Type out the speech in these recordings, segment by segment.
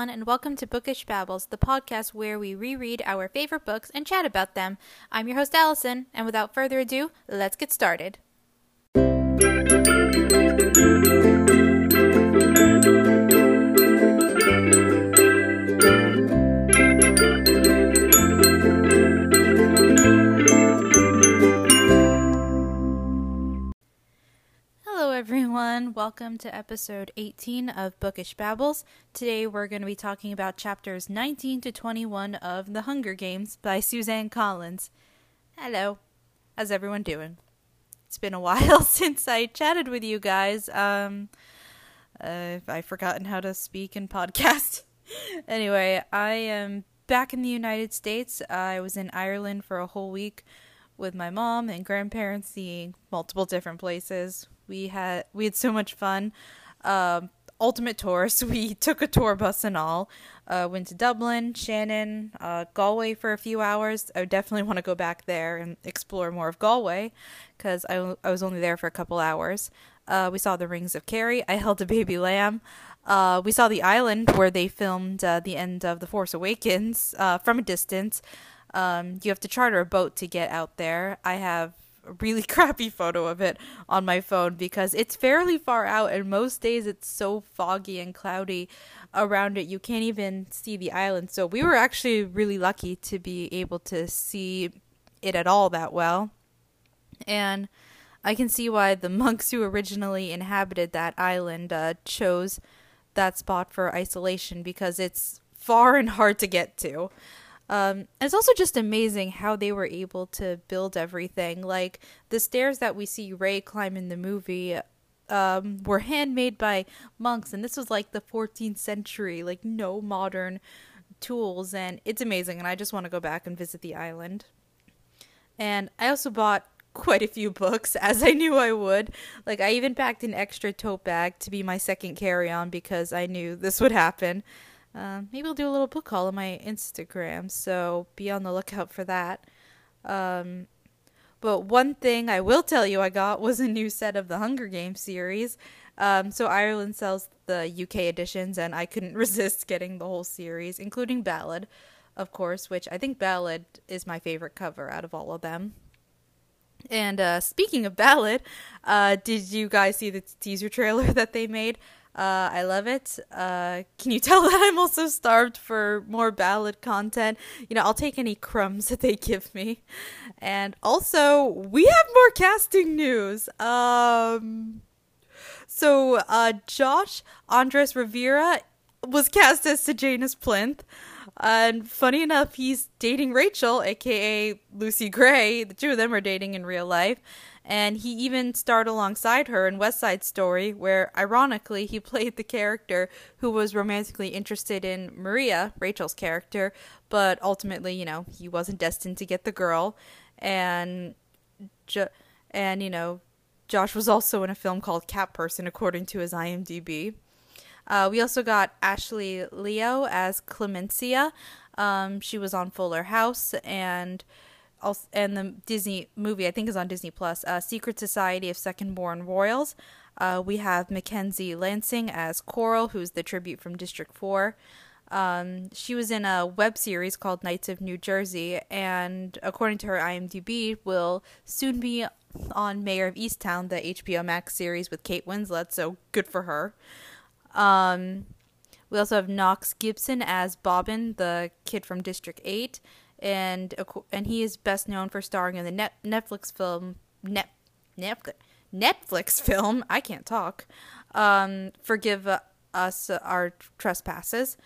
everyone, and welcome to Bookish Babbles, the podcast where we reread our favorite books and chat about them. I'm your host, Alyson, and without further ado, let's get started. Everyone. Welcome to episode 18 of Bookish Babbles. Today, we're going to be talking about chapters 19 to 21 of The Hunger Games by Suzanne Collins. Hello. How's everyone doing? It's been a while since I chatted with you guys. Um, uh, I've forgotten how to speak in podcast. anyway, I am back in the United States. I was in Ireland for a whole week with my mom and grandparents, seeing multiple different places. We had we had so much fun. Um, ultimate tours. We took a tour bus and all. Uh, went to Dublin, Shannon, uh, Galway for a few hours. I would definitely want to go back there and explore more of Galway because I, I was only there for a couple hours. Uh, we saw the Rings of Kerry. I held a baby lamb. Uh, we saw the island where they filmed uh, the end of The Force Awakens uh, from a distance. Um, you have to charter a boat to get out there. I have a really crappy photo of it on my phone because it's fairly far out, and most days it's so foggy and cloudy around it you can't even see the island. So we were actually really lucky to be able to see it at all that well. And I can see why the monks who originally inhabited that island uh, chose that spot for isolation because it's far and hard to get to. Um, it's also just amazing how they were able to build everything. Like the stairs that we see Rey climb in the movie um, were handmade by monks, and this was like the 14th century, like no modern tools, and it's amazing. And I just want to go back and visit the island. And I also bought quite a few books, as I knew I would. Like I even packed an extra tote bag to be my second carry-on because I knew this would happen. Uh, maybe I'll do a little book haul on my Instagram, so be on the lookout for that. Um, but one thing I will tell you I got was a new set of the Hunger Games series. Um, so Ireland sells the UK editions, and I couldn't resist getting the whole series, including Ballad, of course, which I think Ballad is my favorite cover out of all of them. And uh, speaking of Ballad, uh, did you guys see the teaser trailer that they made? Uh, I love it. Uh, can you tell that I'm also starved for more ballad content? You know, I'll take any crumbs that they give me. And also, we have more casting news. Um, so, uh, Josh Andres Rivera was cast as Sejanus Plinth. And funny enough, he's dating Rachel, aka Lucy Gray. The two of them are dating in real life and he even starred alongside her in West Side Story, where ironically he played the character who was romantically interested in Maria, Rachel's character, but ultimately, you know, he wasn't destined to get the girl, and jo- and you know, Josh was also in a film called Cat Person, according to his IMDb. Uh, we also got Ashley Liao as Clemensia. Um, she was on Fuller House and also, and the Disney movie I think is on Disney Plus. Uh, Secret Society of Second Born Royals. Uh, we have Mackenzie Lansing as Coral, who's the tribute from District Four. Um, she was in a web series called Knights of New Jersey, and according to her IMDb, will soon be on Mare of Easttown, the HBO Max series with Kate Winslet. So good for her. Um, we also have Knox Gibson as Bobbin, the kid from District Eight and and he is best known for starring in the net, Netflix film net, Netflix Netflix film I can't talk. Um, Forgive us our trespasses.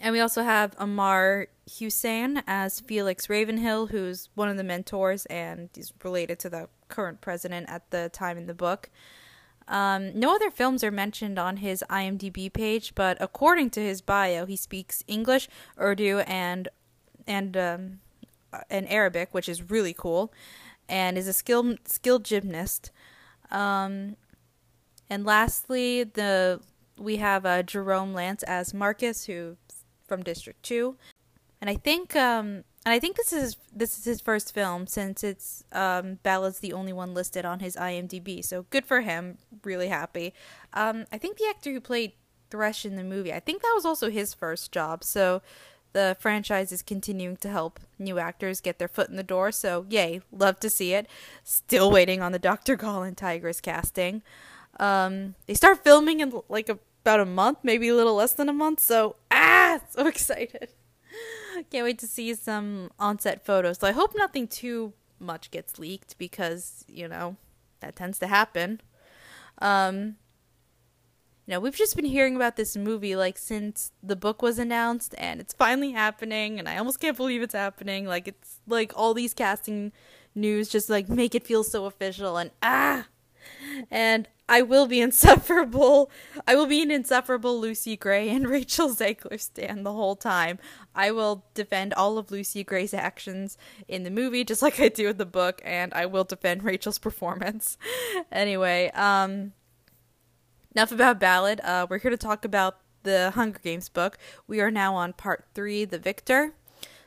And we also have Aamer Husain as Felix Ravinstill, who's one of the mentors and is related to the current president at the time in the book. Um, no other films are mentioned on his IMDb page, but according to his bio, he speaks English, Urdu, and and um, and Arabic, which is really cool, and is a skilled skilled gymnast. Um, and lastly, the we have uh, Jerome Lance as Marcus, who from District Two, and I think um, and I think this is this is his first film since it's um, Ballad's the only one listed on his IMDb. So good for him. Really happy. Um, I think the actor who played Thresh in the movie. I think that was also his first job. So the franchise is continuing to help new actors get their foot in the door. So yay, love to see it. Still waiting on the Dr. Colin Tigris casting. Um, they start filming in like about a month, maybe a little less than a month. So ah, so excited. Can't wait to see some on-set photos. So I hope nothing too much gets leaked because you know that tends to happen. Um, you know, we've just been hearing about this movie like since the book was announced and it's finally happening and I almost can't believe it's happening. Like it's like all these casting news just like make it feel so official and ah and I will be insufferable. I will be an insufferable Lucy Gray and Rachel Zegler stand the whole time. I will defend all of Lucy Gray's actions in the movie just like I do in the book and I will defend Rachel's performance. anyway, um enough about Ballad. Uh, we're here to talk about the Hunger Games book. We are now on part three, The Victor.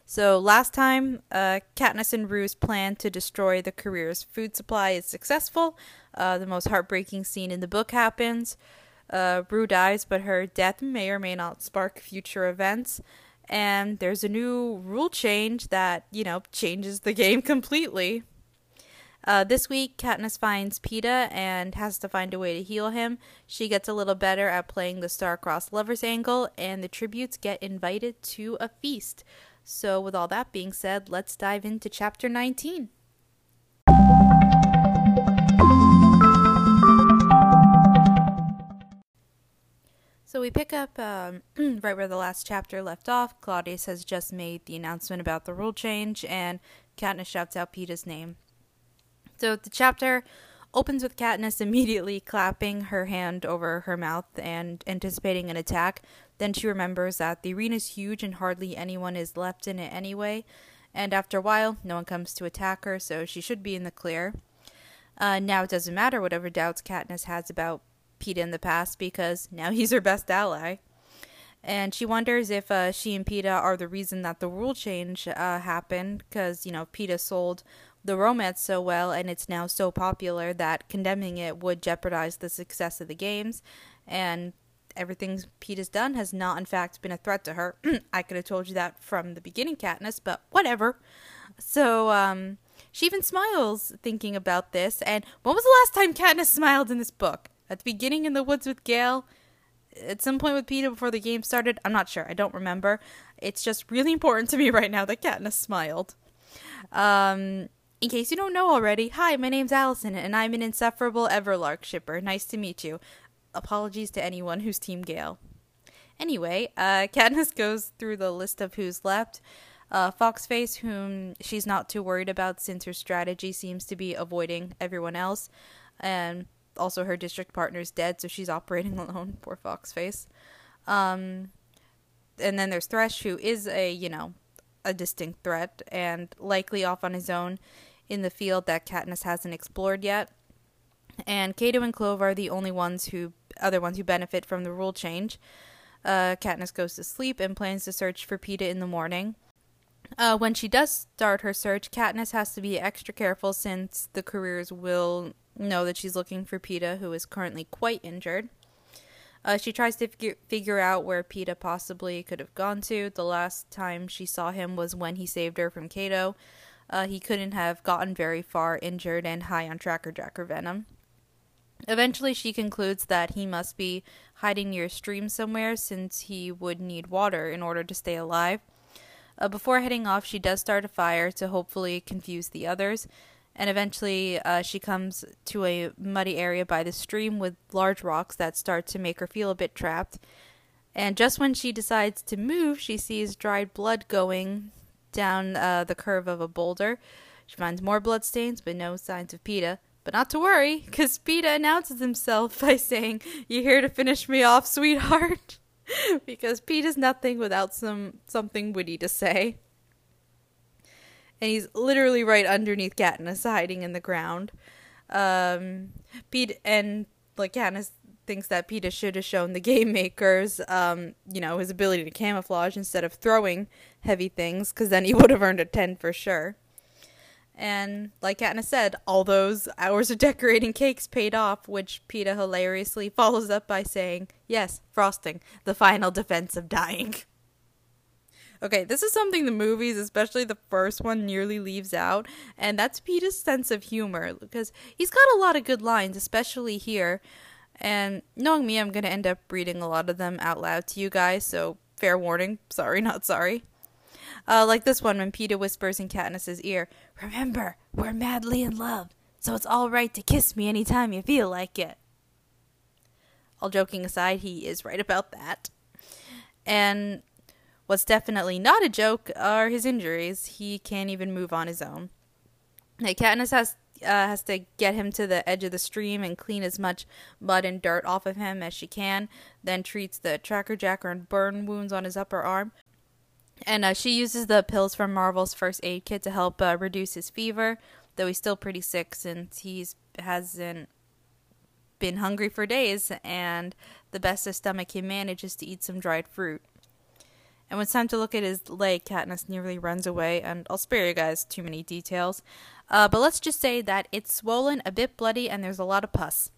So last time, uh, Katniss and Rue's plan to destroy the career's food supply is successful. Uh, the most heartbreaking scene in the book happens. Uh, Rue dies, but her death may or may not spark future events. And there's a new rule change that, you know, changes the game completely. Uh, this week, Katniss finds Peeta and has to find a way to heal him. She gets a little better at playing the star-crossed lovers angle, and the tributes get invited to a feast. So, with all that being said, let's dive into chapter 19. So we pick up um, right where the last chapter left off. Claudius has just made the announcement about the rule change, and Katniss shouts out Peeta's name. So the chapter opens with Katniss immediately clapping her hand over her mouth and anticipating an attack. Then she remembers that the arena is huge and hardly anyone is left in it anyway. And after a while, no one comes to attack her, so she should be in the clear. Uh, now it doesn't matter whatever doubts Katniss has about Peeta in the past because now he's her best ally. And she wonders if uh, she and Peeta are the reason that the rule change uh, happened because, you know, Peeta sold the romance so well and it's now so popular that condemning it would jeopardize the success of the games and everything Peeta's done has not in fact been a threat to her. I could have told you that from the beginning, Katniss, but whatever. So, um, she even smiles thinking about this. And when was the last time Katniss smiled in this book? At the beginning in the woods with Gale? At some point with Peeta before the game started? I'm not sure. I don't remember. It's just really important to me right now that Katniss smiled. Um, in case you don't know already, hi, my name's Alyson, and I'm an insufferable Everlark shipper. Nice to meet you. Apologies to anyone who's Team Gale. Anyway, uh, Katniss goes through the list of who's left. Uh, Foxface, whom she's not too worried about since her strategy seems to be avoiding everyone else, and also her district partner's dead, so she's operating alone. Poor Foxface. Um, and then there's Thresh, who is a you know a distinct threat and likely off on his own in the field that Katniss hasn't explored yet. And Cato and Clove are the only ones who other ones who benefit from the rule change. Uh, Katniss goes to sleep and plans to search for Peeta in the morning. Uh, when she does start her search, Katniss has to be extra careful since the careers will know that she's looking for Peeta, who is currently quite injured. Uh, she tries to figure, figure out where Peeta possibly could have gone to. The last time she saw him was when he saved her from Cato. Uh, he couldn't have gotten very far injured and high on Tracker Jacker venom. Eventually, she concludes that he must be hiding near a stream somewhere since he would need water in order to stay alive. Uh, before heading off, she does start a fire to hopefully confuse the others and eventually uh, she comes to a muddy area by the stream with large rocks that start to make her feel a bit trapped. And just when she decides to move, she sees dried blood going down uh, the curve of a boulder. She finds more bloodstains, but no signs of Peeta. But not to worry, because Peeta announces himself by saying, You here to finish me off, sweetheart? because Peeta's nothing without some something witty to say and he's literally right underneath Katniss, hiding in the ground. Um, Pete and like Katniss thinks that Peeta should have shown the game makers, um, you know, his ability to camouflage instead of throwing heavy things, because then he would have earned a ten for sure. And like Katniss said, all those hours of decorating cakes paid off, which Peeta hilariously follows up by saying, Yes, frosting, the final defense of dying. Okay, this is something the movies, especially the first one, nearly leaves out, and that's Peeta's sense of humor, because he's got a lot of good lines, especially here. And knowing me, I'm going to end up reading a lot of them out loud to you guys, so fair warning. Sorry, not sorry. Uh, like this one when Peeta whispers in Katniss's ear, Remember, we're madly in love, so it's all right to kiss me anytime you feel like it. All joking aside, he is right about that. And what's definitely not a joke are his injuries. He can't even move on his own. Now, Katniss has uh, has to get him to the edge of the stream and clean as much mud and dirt off of him as she can. Then treats the tracker jacker and burn wounds on his upper arm. And uh, she uses the pills from Marvel's first aid kit to help uh, reduce his fever, though he's still pretty sick since he's hasn't been hungry for days, and the best his stomach can manage is to eat some dried fruit. And when it's time to look at his leg, Katniss nearly runs away, and I'll spare you guys too many details. Uh, but let's just say that it's swollen, a bit bloody, and there's a lot of pus.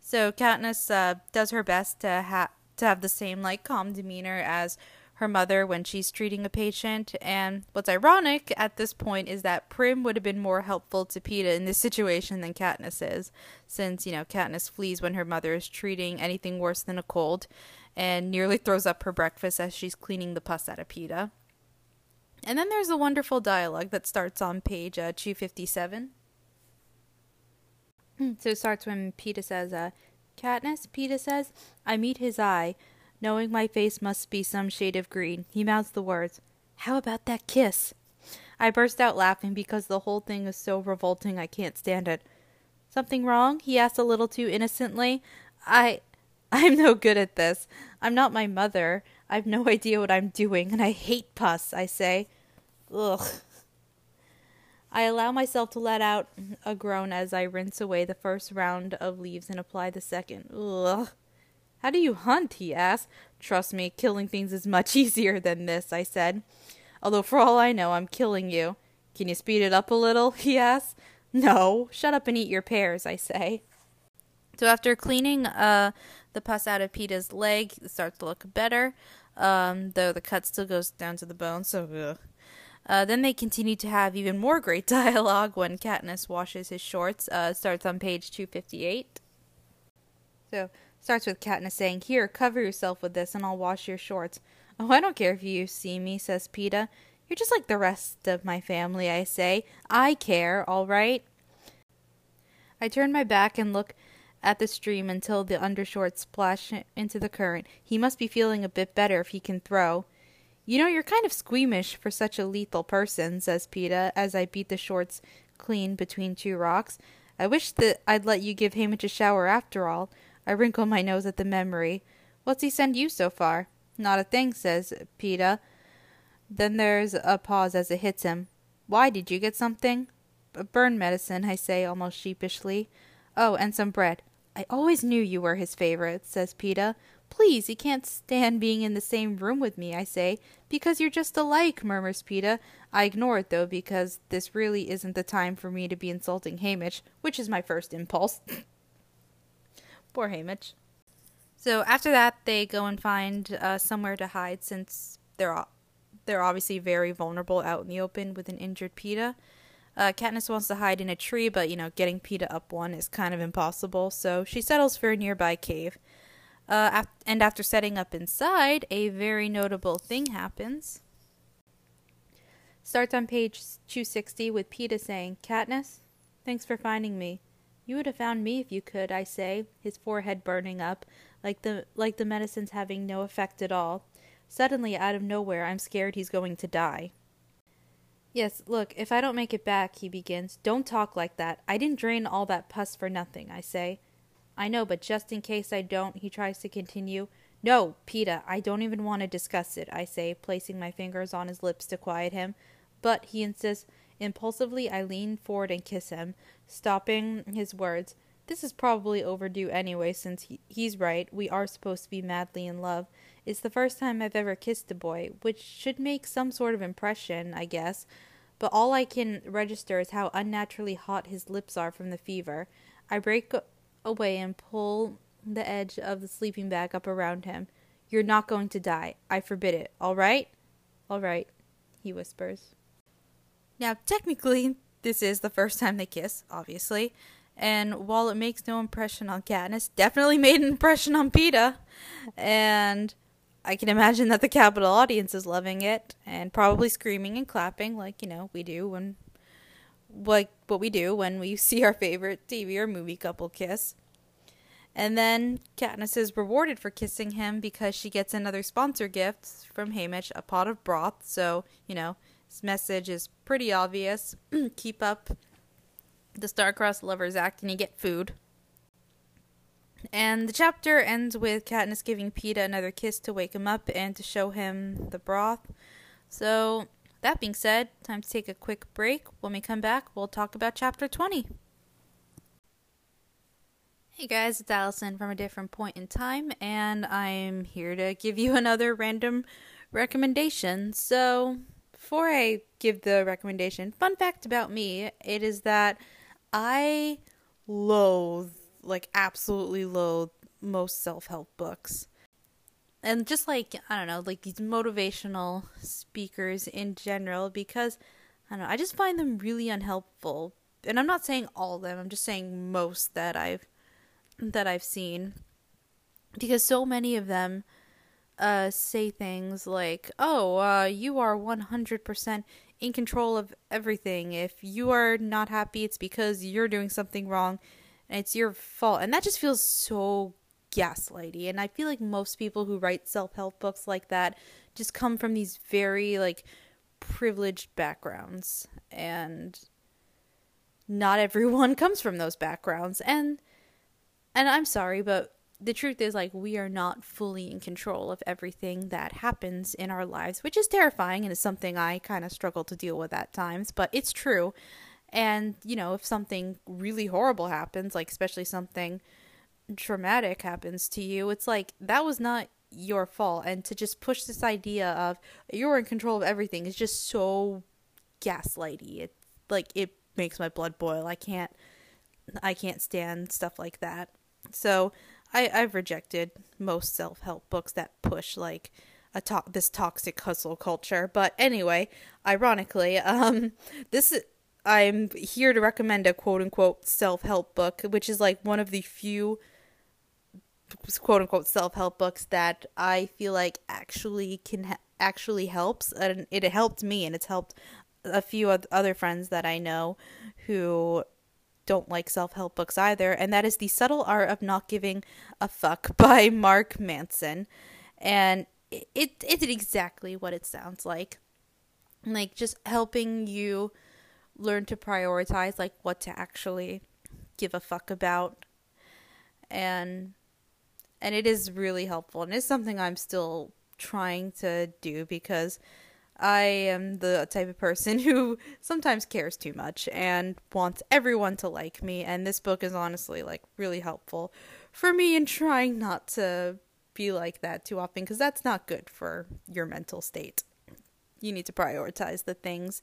So Katniss uh, does her best to, ha- to have the same like calm demeanor as her mother when she's treating a patient. And what's ironic at this point is that Prim would have been more helpful to Peeta in this situation than Katniss is, since, you know, Katniss flees when her mother is treating anything worse than a cold and nearly throws up her breakfast as she's cleaning the pus out of Peeta. And then there's a wonderful dialogue that starts on page uh, 257. so it starts when Peeta says, uh, Katniss, Peeta says, I meet his eye. Knowing my face must be some shade of green, he mouths the words, How about that kiss? I burst out laughing because the whole thing is so revolting I can't stand it. Something wrong? he asks a little too innocently. I. I'm no good at this. I'm not my mother. I've no idea what I'm doing, and I hate pus, I say. Ugh. I allow myself to let out a groan as I rinse away the first round of leaves and apply the second. Ugh. How do you hunt? he asks. Trust me, killing things is much easier than this, I said. Although for all I know, I'm killing you. Can you speed it up a little? he asks. No, shut up and eat your pears, I say. So after cleaning uh, the pus out of Peeta's leg, it starts to look better, um, though the cut still goes down to the bone, so uh, then they continue to have even more great dialogue when Katniss washes his shorts. Uh, starts on page 258. So, Starts with Katniss saying, Here, cover yourself with this and I'll wash your shorts. Oh, I don't care if you see me, says Peeta. You're just like the rest of my family, I say. I care, all right? I turn my back and look at the stream until the undershorts splash into the current. He must be feeling a bit better if he can throw. You know, you're kind of squeamish for such a lethal person, says Peeta, as I beat the shorts clean between two rocks. I wish that I'd let you give Haymitch a shower after all. I wrinkle my nose at the memory. What's he send you so far? Not a thing, says Peeta. Then there's a pause as it hits him. Why, did you get something? Burn medicine, I say almost sheepishly. Oh, and some bread. I always knew you were his favorite, says Peeta. Please, he can't stand being in the same room with me, I say. Because you're just alike, murmurs Peeta. I ignore it, though, because this really isn't the time for me to be insulting Haymitch, which is my first impulse. Poor Haymitch. So after that, they go and find uh, somewhere to hide since they're they're obviously very vulnerable out in the open with an injured Peeta. Uh, Katniss wants to hide in a tree, but you know, getting Peeta up one is kind of impossible, so she settles for a nearby cave. Uh, ap- and after setting up inside, a very notable thing happens. Starts on page 260 with Peeta saying, Katniss, thanks for finding me. You would have found me if you could, I say, his forehead burning up, like the like the medicine's having no effect at all. Suddenly, out of nowhere, I'm scared he's going to die. Yes, look, if I don't make it back, he begins. Don't talk like that. I didn't drain all that pus for nothing, I say. I know, but just in case I don't, he tries to continue. No, Peeta, I don't even want to discuss it, I say, placing my fingers on his lips to quiet him. But, he insists, Impulsively, I lean forward and kiss him, stopping his words. This is probably overdue anyway, since he, he's right. We are supposed to be madly in love. It's the first time I've ever kissed a boy, which should make some sort of impression, I guess. But all I can register is how unnaturally hot his lips are from the fever. I break away and pull the edge of the sleeping bag up around him. You're not going to die. I forbid it. All right? All right, he whispers. Now, technically, this is the first time they kiss, obviously. And while it makes no impression on Katniss, definitely made an impression on Peeta. And I can imagine that the Capitol audience is loving it and probably screaming and clapping like, you know, we do when like what we do when we see our favorite TV or movie couple kiss. And then Katniss is rewarded for kissing him because she gets another sponsor gift from Haymitch, a pot of broth. So, you know, his message is pretty obvious. Keep up the star-crossed lovers act and you get food. And the chapter ends with Katniss giving Peeta another kiss to wake him up and to show him the broth. So, that being said, time to take a quick break. When we come back, we'll talk about chapter 20. Hey guys, it's Alyson from a different point in time, and I'm here to give you another random recommendation. So, before I give the recommendation, fun fact about me it is that I loathe, like, absolutely loathe most self help books. And just like, I don't know, like these motivational speakers in general, because I don't know, I just find them really unhelpful. And I'm not saying all of them, I'm just saying most that I've that I've seen. Because so many of them uh, say things like, "Oh, uh, you are 100% in control of everything. If you are not happy, it's because you're doing something wrong, and it's your fault." And that just feels so gaslighty. And I feel like most people who write self-help books like that just come from these very like privileged backgrounds, and not everyone comes from those backgrounds, and and I'm sorry, but the truth is like we are not fully in control of everything that happens in our lives which is terrifying and is something i kind of struggle to deal with at times but it's true and you know if something really horrible happens like especially something traumatic happens to you it's like that was not your fault. And to just push this idea of you're in control of everything is just so gaslighty. It like it makes my blood boil. I can't i can't stand stuff like that. So I, I've rejected most self help books that push like a to- this toxic hustle culture. But anyway, ironically, um, this I'm here to recommend a quote unquote self help book, which is like one of the few quote unquote self help books that I feel like actually can ha- actually helps, and it helped me, and it's helped a few other friends that I know who don't like self help books either, and that is The Subtle Art of Not Giving a Fuck by Mark Manson. And it, it it's exactly what it sounds like. Like just helping you learn to prioritize like what to actually give a fuck about. And and it is really helpful and it's something I'm still trying to do because I am the type of person who sometimes cares too much and wants everyone to like me. And this book is honestly like really helpful for me in trying not to be like that too often because that's not good for your mental state. You need to prioritize the things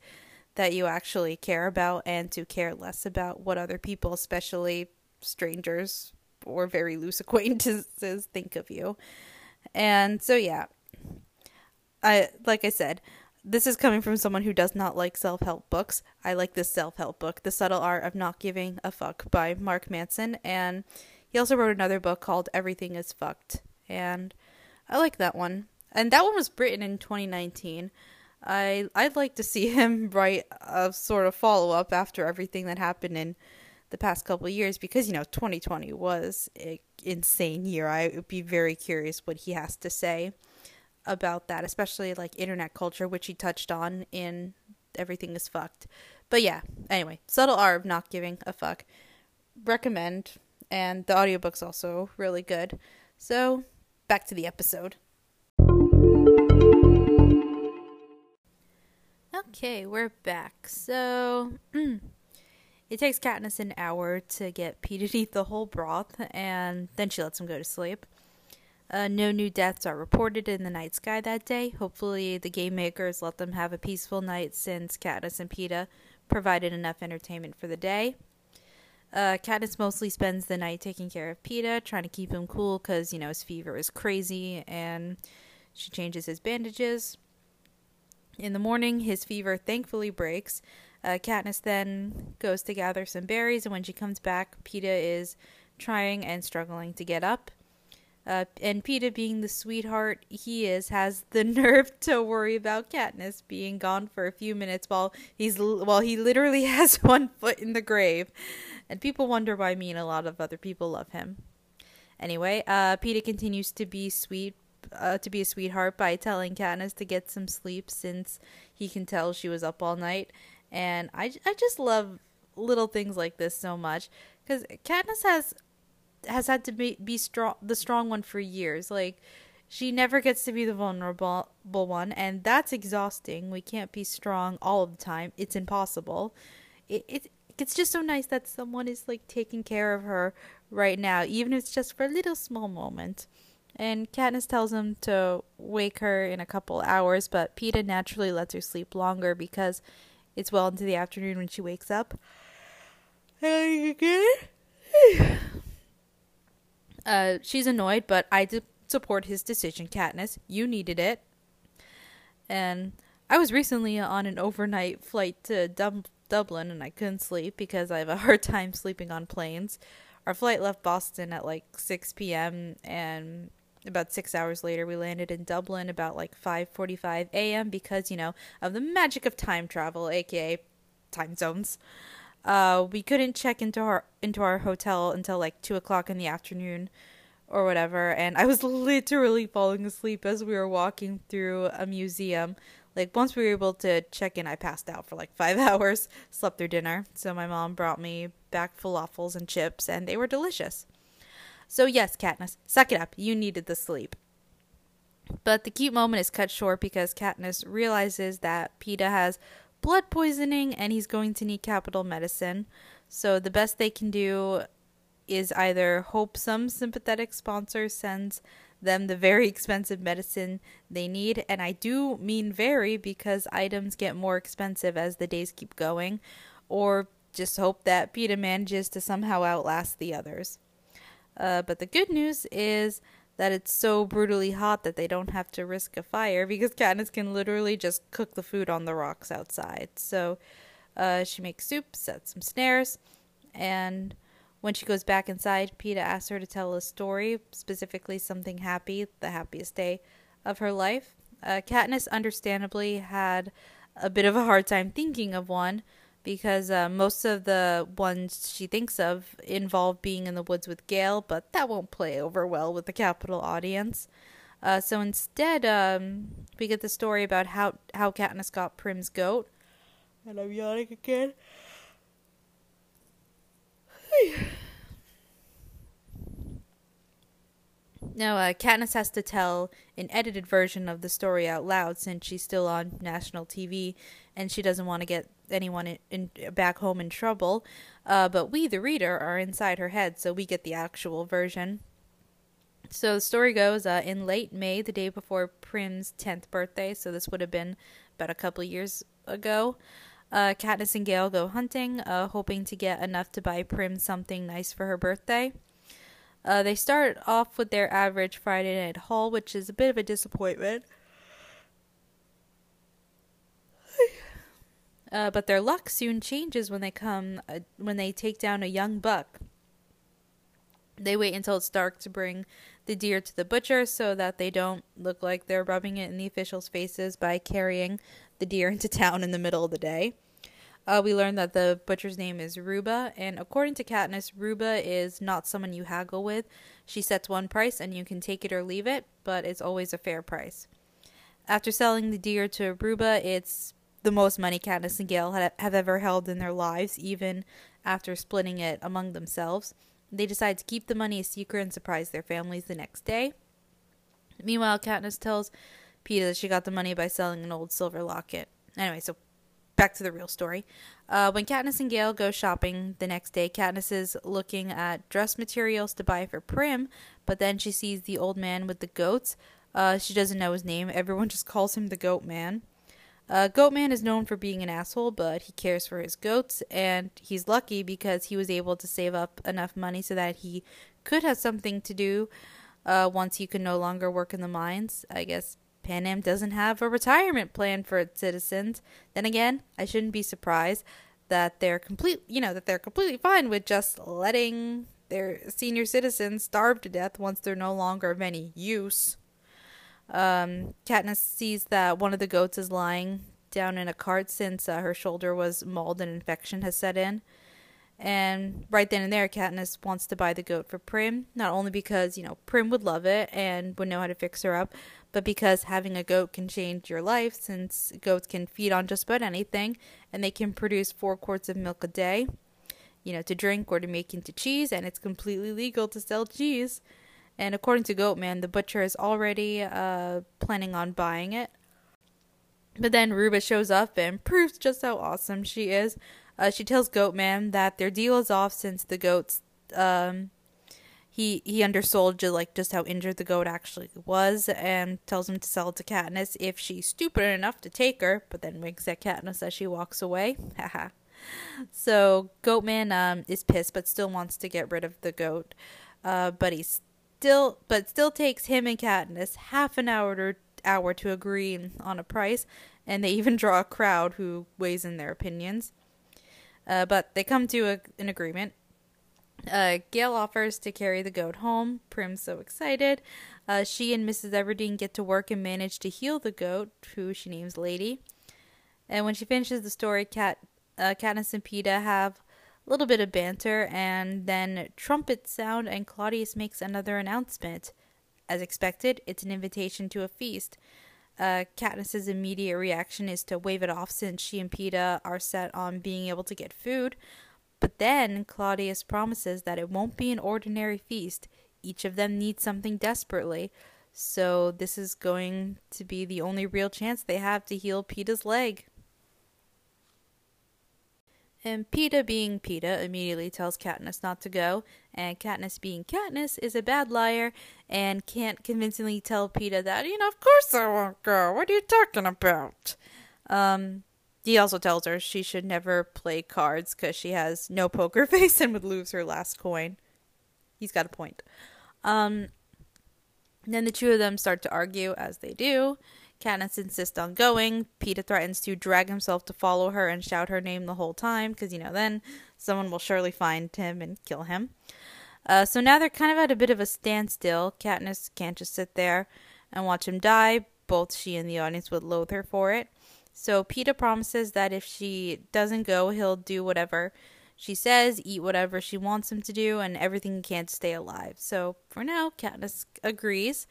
that you actually care about and to care less about what other people, especially strangers or very loose acquaintances, think of you. And so, yeah, I like I said, this is coming from someone who does not like self help books. I like this self help book, The Subtle Art of Not Giving a Fuck by Mark Manson. And he also wrote another book called Everything is Fucked. And I like that one. And that one was written in 2019. I I'd like to see him write a sort of follow up after everything that happened in the past couple years because you know 2020 was an insane year. I would be very curious what he has to say about that, especially like internet culture, which he touched on in Everything is Fucked. But yeah, anyway, Subtle Art of Not Giving a Fuck. Recommend. And the audiobook's also really good. So, back to the episode. Okay, we're back. So, it takes Katniss an hour to get Peeta to eat the whole broth, and then she lets him go to sleep. Uh, no new deaths are reported in the night sky that day. Hopefully, the game makers let them have a peaceful night since Katniss and Peeta provided enough entertainment for the day. Uh, Katniss mostly spends the night taking care of Peeta, trying to keep him cool because, you know, his fever is crazy, and she changes his bandages. In the morning, his fever thankfully breaks. Uh, Katniss then goes to gather some berries, and when she comes back, Peeta is trying and struggling to get up. Uh, and Peeta, being the sweetheart he is, has the nerve to worry about Katniss being gone for a few minutes while he's while he literally has one foot in the grave. And people wonder why me and a lot of other people love him. Anyway, uh, continues to be sweet, uh, to be a sweetheart by telling Katniss to get some sleep since he can tell she was up all night. And I, I just love little things like this so much because Katniss has has had to be be strong the strong one for years. Like she never gets to be the vulnerable one, and that's exhausting. We can't be strong all of the time. It's impossible. It, it it's just so nice that someone is like taking care of her right now, even if it's just for a little small moment. And Katniss tells him to wake her in a couple hours, but Peeta naturally lets her sleep longer because it's well into the afternoon when she wakes up. Uh, she's annoyed, but I support his decision, Katniss. You needed it. And I was recently on an overnight flight to Dub- Dublin and I couldn't sleep because I have a hard time sleeping on planes. Our flight left Boston at like 6 p.m. and about 6 hours later we landed in Dublin about like 5:45 a.m. because, you know, of the magic of time travel, aka time zones. Uh, we couldn't check into our into our hotel until like two o'clock in the afternoon or whatever and i was literally falling asleep as we were walking through a museum like once we were able to check in i passed out for like five hours slept through dinner so my mom brought me back falafels and chips and they were delicious so yes katniss suck it up you needed the sleep but the cute moment is cut short because katniss realizes that peeta has blood poisoning and he's going to need Capitol medicine. So the best they can do is either hope some sympathetic sponsor sends them the very expensive medicine they need. And I do mean very because items get more expensive as the days keep going. Or just hope that Peeta manages to somehow outlast the others. Uh, but the good news is that it's so brutally hot that they don't have to risk a fire because Katniss can literally just cook the food on the rocks outside. So uh, she makes soup, sets some snares, and when she goes back inside, Peeta asks her to tell a story, specifically something happy, the happiest day of her life. Uh, Katniss understandably had a bit of a hard time thinking of one because uh, most of the ones she thinks of involve being in the woods with Gale, but that won't play over well with the Capitol audience. Uh, so instead, um, we get the story about how how Katniss got Prim's goat. And I'm yawning again. Now, uh, Katniss has to tell an edited version of the story out loud since she's still on national TV and she doesn't want to get anyone in, in back home in trouble. Uh, but we, the reader, are inside her head, so we get the actual version. So the story goes uh, in late May, the day before Prim's 10th birthday, so this would have been about a couple years ago. Uh, Katniss and Gale go hunting, uh, hoping to get enough to buy Prim something nice for her birthday. Uh, they start off with their average Friday night haul, which is a bit of a disappointment. Uh, but their luck soon changes when they come uh, when they take down a young buck. They wait until it's dark to bring the deer to the butcher so that they don't look like they're rubbing it in the officials' faces by carrying the deer into town in the middle of the day. Uh, we learn that the butcher's name is Rooba, and according to Katniss, Rooba is not someone you haggle with. She sets one price and you can take it or leave it, but it's always a fair price. After selling the deer to Rooba, it's the most money Katniss and Gale have ever held in their lives, even after splitting it among themselves. They decide to keep the money a secret and surprise their families the next day. Meanwhile, Katniss tells Peeta that she got the money by selling an old silver locket. Anyway, so back to the real story. Uh, when Katniss and Gale go shopping the next day, Katniss is looking at dress materials to buy for Prim, but then she sees the old man with the goats. Uh, she doesn't know his name. Everyone just calls him the Goat Man. Uh, Goatman is known for being an asshole, but he cares for his goats, and he's lucky because he was able to save up enough money so that he could have something to do uh, once he could no longer work in the mines. I guess Panem doesn't have a retirement plan for its citizens. Then again, I shouldn't be surprised that they're complete, you know, that they're completely fine with just letting their senior citizens starve to death once they're no longer of any use. Um, Katniss sees that one of the goats is lying down in a cart since uh, her shoulder was mauled and infection has set in. And right then and there, Katniss wants to buy the goat for Prim, not only because, you know, Prim would love it and would know how to fix her up, but because having a goat can change your life since goats can feed on just about anything and they can produce four quarts of milk a day, you know, to drink or to make into cheese, and it's completely legal to sell cheese. And according to Goatman, the butcher is already uh, planning on buying it. But then Rooba shows up and proves just how awesome she is. Uh, she tells Goatman that their deal is off since the goats um, he he undersold just like just how injured the goat actually was and tells him to sell it to Katniss if she's stupid enough to take her, but then winks at Katniss as she walks away. Haha. so Goatman um, is pissed but still wants to get rid of the goat. Uh, but he's still but still takes him and Katniss half an hour to hour to agree on a price, and they even draw a crowd who weighs in their opinions. Uh, but they come to a, an agreement. Uh, Gale offers to carry the goat home. Prim's so excited. Uh, she and Mrs. Everdeen get to work and manage to heal the goat, who she names Lady. And when she finishes the story, Kat, uh, Katniss and Peeta have a little bit of banter, and then trumpets sound, and Claudius makes another announcement. As expected, it's an invitation to a feast. Uh, Katniss's immediate reaction is to wave it off since she and Peeta are set on being able to get food. But then Claudius promises that it won't be an ordinary feast. Each of them needs something desperately. So this is going to be the only real chance they have to heal Peeta's leg. And Peeta, being Peeta, immediately tells Katniss not to go, and Katniss, being Katniss, is a bad liar and can't convincingly tell Peeta that, you know, of course I won't go. What are you talking about? Um, he also tells her she should never play cards because she has no poker face and would lose her last coin. He's got a point. Um, then the two of them start to argue, as they do. Katniss insists on going. Peeta threatens to drag himself to follow her and shout her name the whole time, because, you know, then someone will surely find him and kill him. Uh, so now they're kind of at a bit of a standstill. Katniss can't just sit there and watch him die. Both she and the audience would loathe her for it. So Peeta promises that if she doesn't go, he'll do whatever she says, eat whatever she wants him to do, and everything can't stay alive. So for now, Katniss agrees.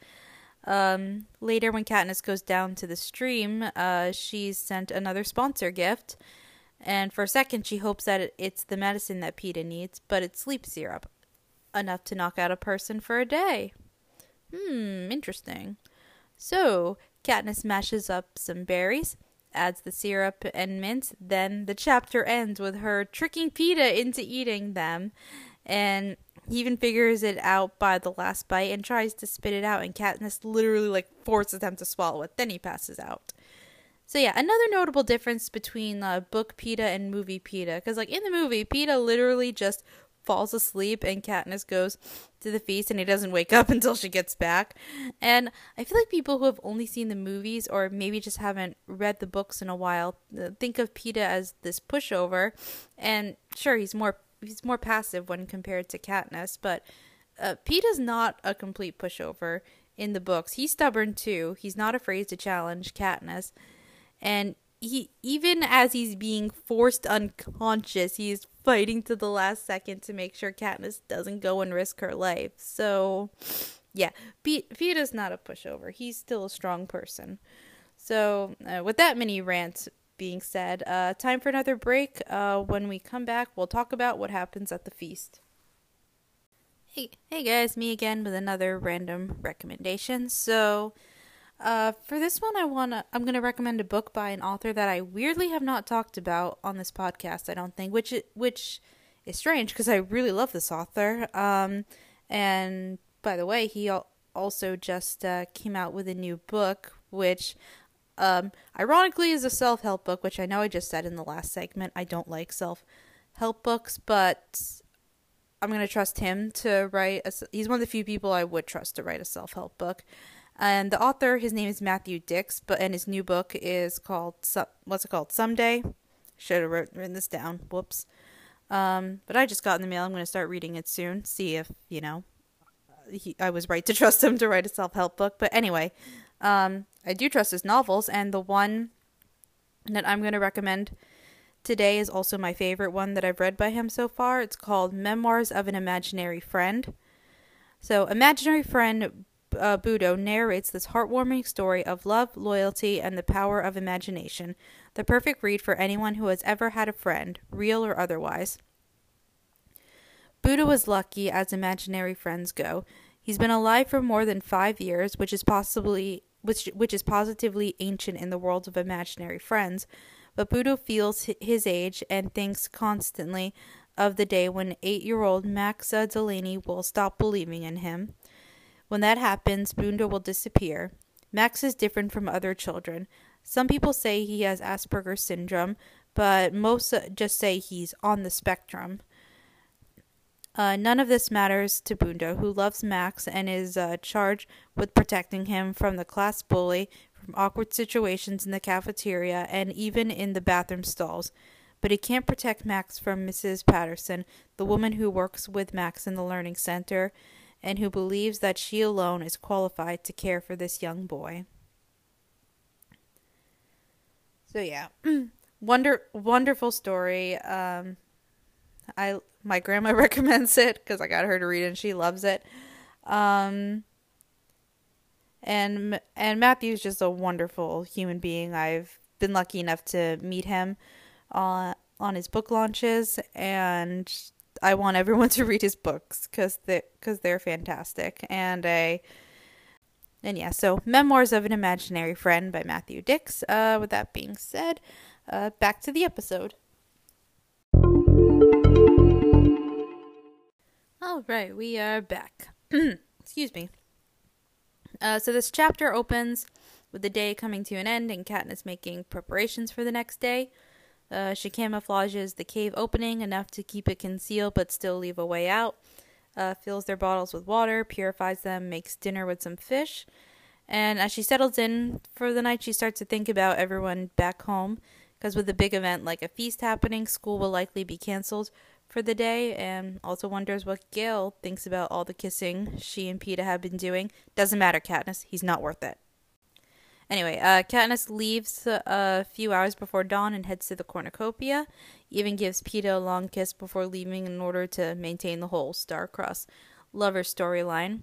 Um, later, when Katniss goes down to the stream, uh, she's sent another sponsor gift. And for a second, she hopes that it's the medicine that Peeta needs, but it's sleep syrup. Enough to knock out a person for a day. Hmm, interesting. So, Katniss mashes up some berries, adds the syrup and mint. Then the chapter ends with her tricking Peeta into eating them. And he even figures it out by the last bite and tries to spit it out, and Katniss literally like forces him to swallow it. Then he passes out. So yeah, another notable difference between uh, book Peeta and movie Peeta, because like in the movie, Peeta literally just falls asleep and Katniss goes to the feast and he doesn't wake up until she gets back. And I feel like people who have only seen the movies or maybe just haven't read the books in a while uh, think of Peeta as this pushover. And sure, he's more he's more passive when compared to Katniss, but uh, Peeta's not a complete pushover in the books. He's stubborn too. He's not afraid to challenge Katniss, and he even as he's being forced unconscious, he's fighting to the last second to make sure Katniss doesn't go and risk her life. So, yeah, Pe- Peeta's not a pushover. He's still a strong person. So, uh, with that mini rant being said, uh, time for another break. Uh, when we come back, we'll talk about what happens at the feast. Hey, hey guys, me again with another random recommendation. So, Uh, for this one, I wanna I'm gonna recommend a book by an author that I weirdly have not talked about on this podcast. I don't think, which which is strange because I really love this author. Um, and by the way, he also just uh, came out with a new book, which um, ironically is a self help book, which I know I just said in the last segment. I don't like self help books, but I'm to trust him to write. A, he's one of the few people I would trust to write a self help book. And the author, his name is Matthew Dicks, but and his new book is called what's it called? Someday. Should have written this down. Whoops. Um, but I just got in the mail. I'm going to start reading it soon. See if you know. He, I was right to trust him to write a self help book. But anyway, um, I do trust his novels, and the one that I'm going to recommend today is also my favorite one that I've read by him so far. It's called Memoirs of an Imaginary Friend. So, Imaginary Friend uh, Budo narrates this heartwarming story of love, loyalty, and the power of imagination. The perfect read for anyone who has ever had a friend, real or otherwise. Budo was lucky as imaginary friends go. He's been alive for more than five years, which is possibly which which is positively ancient in the world of imaginary friends. But Budo feels his age and thinks constantly of the day when eight-year-old Maxa Delaney will stop believing in him. When that happens, Budo will disappear. Max is different from other children. Some people say he has Asperger's syndrome, but most just say he's on the spectrum. Uh, none of this matters to Budo, who loves Max and is uh, charged with protecting him from the class bully, from awkward situations in the cafeteria, and even in the bathroom stalls. But he can't protect Max from Mrs. Patterson, the woman who works with Max in the Learning Center, and who believes that she alone is qualified to care for this young boy. So yeah, wonder wonderful story. Um, I my grandma recommends it because I got her to read it and she loves it. Um, and and Matthew's just a wonderful human being. I've been lucky enough to meet him on on his book launches, and I want everyone to read his books because they because they're fantastic. And I and yeah, so Memoirs of an Imaginary Friend by Matthew Dicks. Uh, with that being said, uh, back to the episode. All right, we are back. Excuse me. Uh, so this chapter opens with the day coming to an end and Katniss making preparations for the next day. Uh, she camouflages the cave opening enough to keep it concealed but still leave a way out. Uh, fills their bottles with water, purifies them, makes dinner with some fish. And as she settles in for the night, she starts to think about everyone back home. Because with a big event like a feast happening, school will likely be canceled for the day. And also wonders what Gale thinks about all the kissing she and Peeta have been doing. Doesn't matter, Katniss. He's not worth it. Anyway, uh, Katniss leaves a few hours before dawn and heads to the cornucopia. Even gives Peeta a long kiss before leaving in order to maintain the whole star-crossed lover storyline.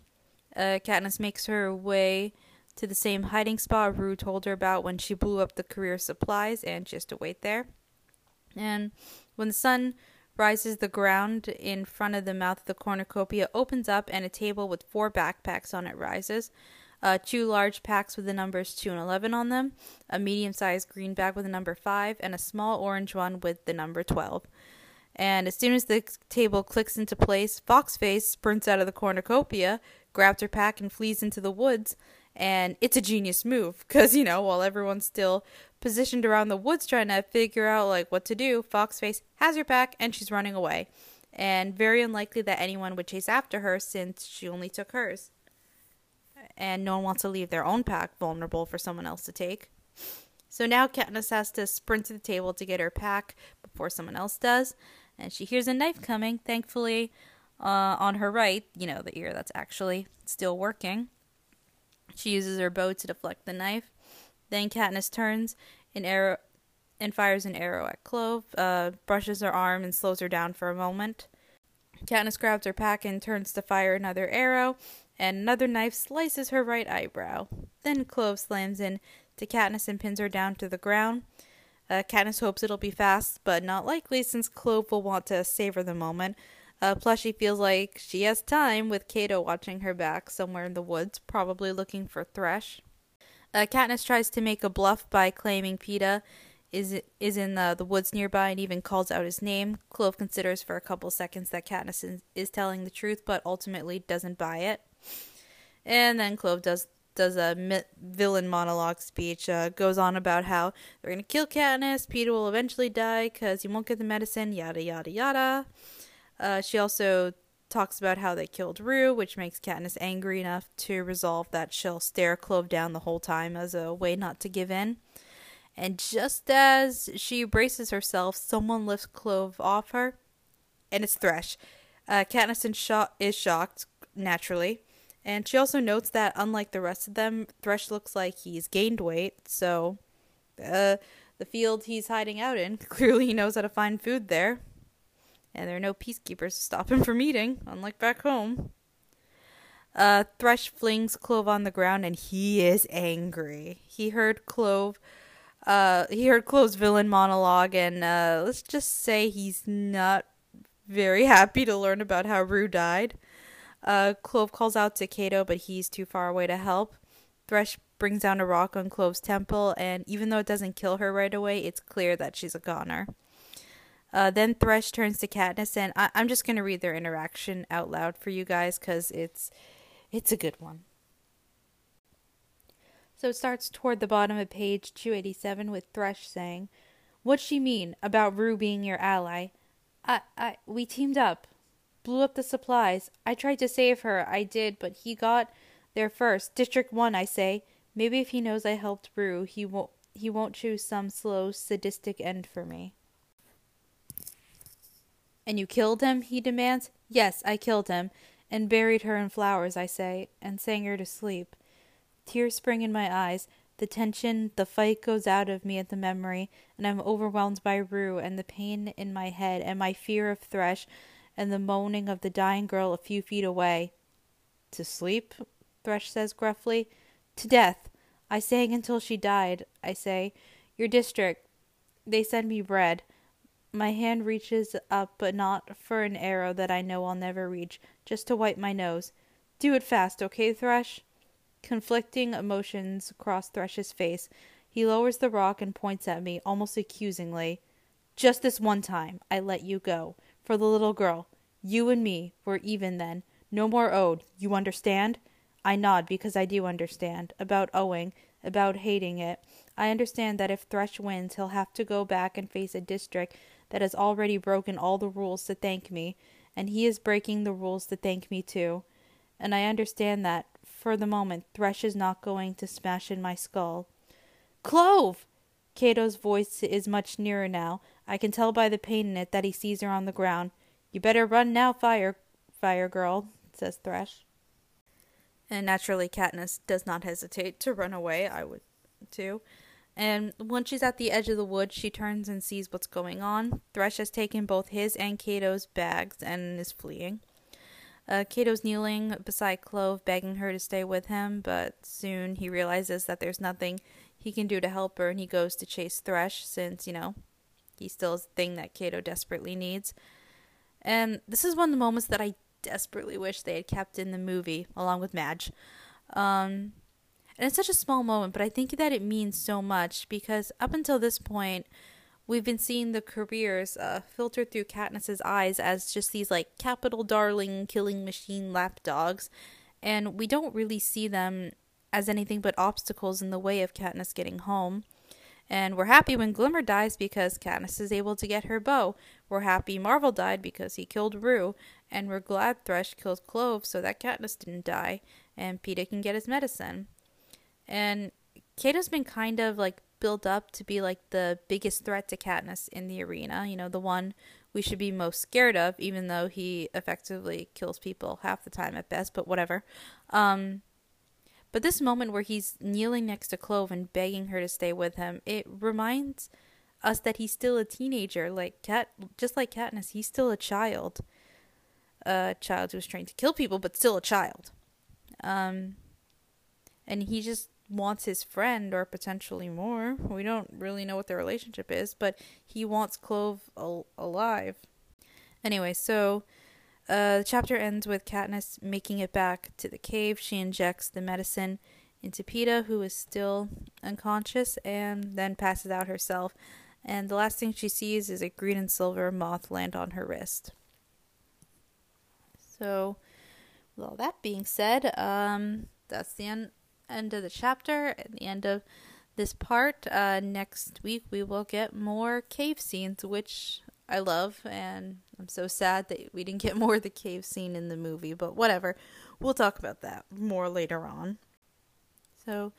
Uh, Katniss makes her way to the same hiding spot Rue told her about when she blew up the career supplies, and she has to wait there. And when the sun rises, the ground in front of the mouth of the cornucopia opens up, and a table with four backpacks on it rises uh, two large packs with the numbers 2 and 11 on them, a medium sized green bag with the number 5, and a small orange one with the number 12. And as soon as the table clicks into place, Foxface sprints out of the cornucopia, grabs her pack, and flees into the woods. And it's a genius move because, you know, while everyone's still positioned around the woods trying to figure out, like, what to do, Foxface has her pack and she's running away. And very unlikely that anyone would chase after her since she only took hers and no one wants to leave their own pack vulnerable for someone else to take. So now Katniss has to sprint to the table to get her pack before someone else does, and she hears a knife coming. Thankfully, uh, on her right, you know, the ear that's actually still working. She uses her bow to deflect the knife. Then Katniss turns and arrow and fires an arrow at Clove, uh, brushes her arm and slows her down for a moment. Katniss grabs her pack and turns to fire another arrow, another knife slices her right eyebrow. Then Clove slams in to Katniss and pins her down to the ground. Uh, Katniss hopes it'll be fast, but not likely since Clove will want to savor the moment. Uh, plus, she feels like she has time with Cato watching her back somewhere in the woods, probably looking for Thresh. Uh, Katniss tries to make a bluff by claiming Peeta is is in the, the woods nearby and even calls out his name. Clove considers for a couple seconds that Katniss is, is telling the truth, but ultimately doesn't buy it. And then Clove does does a villain monologue speech. Uh, goes on about how they're gonna kill Katniss. Peeta will eventually die because he won't get the medicine. Yada yada yada. Uh, she also talks about how they killed Rue, which makes Katniss angry enough to resolve that she'll stare Clove down the whole time as a way not to give in. And just as she braces herself, someone lifts Clove off her, and it's Thresh. Uh, Katniss is shocked, naturally, and she also notes that unlike the rest of them, Thresh looks like he's gained weight, so uh, the field he's hiding out in, clearly he knows how to find food there. And there are no peacekeepers to stop him from eating, unlike back home. Uh, Thresh flings Clove on the ground and he is angry. He heard Clove uh, he heard Clove's villain monologue, and uh, let's just say he's not very happy to learn about how Rue died. Uh, Clove calls out to Cato, but he's too far away to help. Thresh brings down a rock on Clove's temple, and even though it doesn't kill her right away, it's clear that she's a goner. Uh, then Thresh turns to Katniss, and I- am just gonna read their interaction out loud for you guys because it's it's a good one. So it starts toward the bottom of page 287 with Thresh saying, What'd she mean about Rue being your ally? I, I, we teamed up, blew up the supplies. I tried to save her, I did, but he got there first. District 1, I say. Maybe if he knows I helped Rue, he won't, he won't choose some slow, sadistic end for me. And you killed him? he demands. Yes, I killed him, and buried her in flowers, I say, and sang her to sleep. Tears spring in my eyes. The tension, the fight goes out of me at the memory, and I'm overwhelmed by Rue and the pain in my head and my fear of Thresh and the moaning of the dying girl a few feet away. To sleep? Thresh says gruffly. To death. I sang until she died, I say. Your district. They send me bread. My hand reaches up, but not for an arrow that I know I'll never reach, just to wipe my nose. Do it fast, okay, Thresh? Conflicting emotions cross Thresh's face. He lowers the rock and points at me, almost accusingly. Just this one time, I let you go. For the little girl. You and me were even then. No more owed. You understand? I nod because I do understand. About owing, about hating it. I understand that if Thresh wins, he'll have to go back and face a district that has already broken all the rules to thank me, and he is breaking the rules to thank me too. And I understand that, for the moment, Thresh is not going to smash in my skull. Clove! Cato's voice is much nearer now. I can tell by the pain in it that he sees her on the ground. You better run now, fire, fire girl, says Thresh. And naturally, Katniss does not hesitate to run away. I would too. And when she's at the edge of the woods, she turns and sees what's going on. Thresh has taken both his and Cato's bags and is fleeing. Uh, Cato's kneeling beside Clove, begging her to stay with him, but soon he realizes that there's nothing he can do to help her, and he goes to chase Thresh since, you know, he still is the thing that Cato desperately needs. And this is one of the moments that I desperately wish they had kept in the movie, along with Madge. Um, and it's such a small moment, but I think that it means so much because up until this point, we've been seeing the careers uh, filtered through Katniss's eyes as just these like Capitol darling killing machine lapdogs, and we don't really see them as anything but obstacles in the way of Katniss getting home. And we're happy when Glimmer dies because Katniss is able to get her bow. We're happy Marvel died because he killed Rue. And we're glad Thresh killed Clove so that Katniss didn't die and Peeta can get his medicine. And Cato's been kind of like built up to be like the biggest threat to Katniss in the arena. You know, the one we should be most scared of, even though he effectively kills people half the time at best. But whatever. Um, but this moment where he's kneeling next to Clove and begging her to stay with him, it reminds us that he's still a teenager. Like Cat, just like Katniss, he's still a child. A child who's trained to kill people, but still a child. Um, and he just wants his friend or potentially more. We don't really know what their relationship is, but he wants Clove al- alive. Anyway, so uh, the chapter ends with Katniss making it back to the cave. She injects the medicine into Peeta, who is still unconscious, and then passes out herself. And the last thing she sees is a green and silver moth land on her wrist. So, with all that being said, um, that's the end, end of the chapter and the end of this part. Uh, next week we will get more cave scenes, which I love, and I'm so sad that we didn't get more of the cave scene in the movie, but whatever. We'll talk about that more later on. So,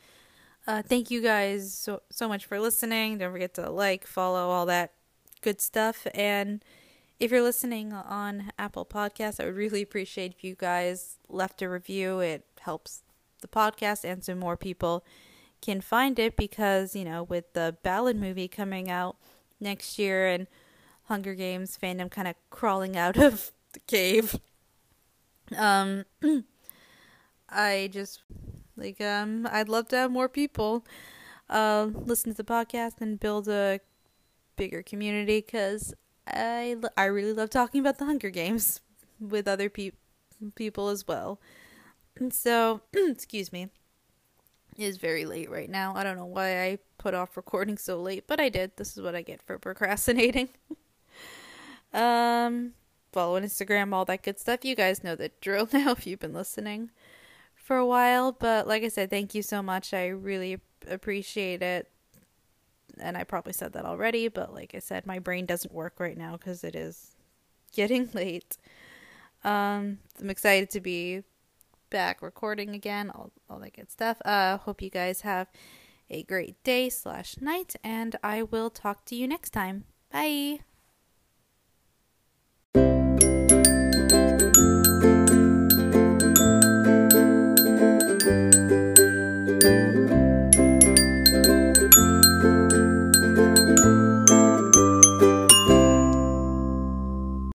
uh, thank you guys so, so much for listening. Don't forget to like, follow, all that good stuff. And if you're listening on Apple Podcasts, I would really appreciate if you guys left a review. It helps the podcast and so more people can find it because, you know, with the Ballad movie coming out next year and Hunger Games fandom kind of crawling out of the cave, um, I just like um I'd love to have more people uh listen to the podcast and build a bigger community cuz I I really love talking about the Hunger Games with other pe- people as well. And so, excuse me. It is very late right now. I don't know why I put off recording so late, but I did. This is what I get for procrastinating. um follow on Instagram, all that good stuff. You guys know the drill now if you've been listening for a while. But like I said, thank you so much. I really appreciate it. And I probably said that already, but like I said, my brain doesn't work right now because it is getting late. Um, I'm excited to be back recording again, all, all that good stuff. Uh, hope you guys have a great day slash night, and I will talk to you next time. Bye.